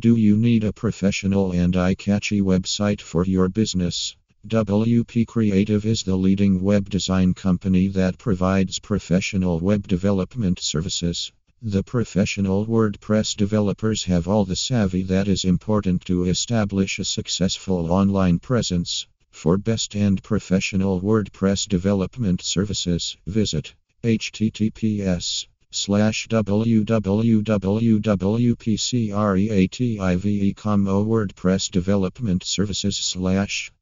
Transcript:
Do you need a professional and eye catchy website for your business? WP Creative is the leading web design company that provides professional web development services. The professional WordPress developers have all the savvy that is important to establish a successful online presence. For best and professional WordPress development services, visit https slash www.wpcreative.com WordPress development services slash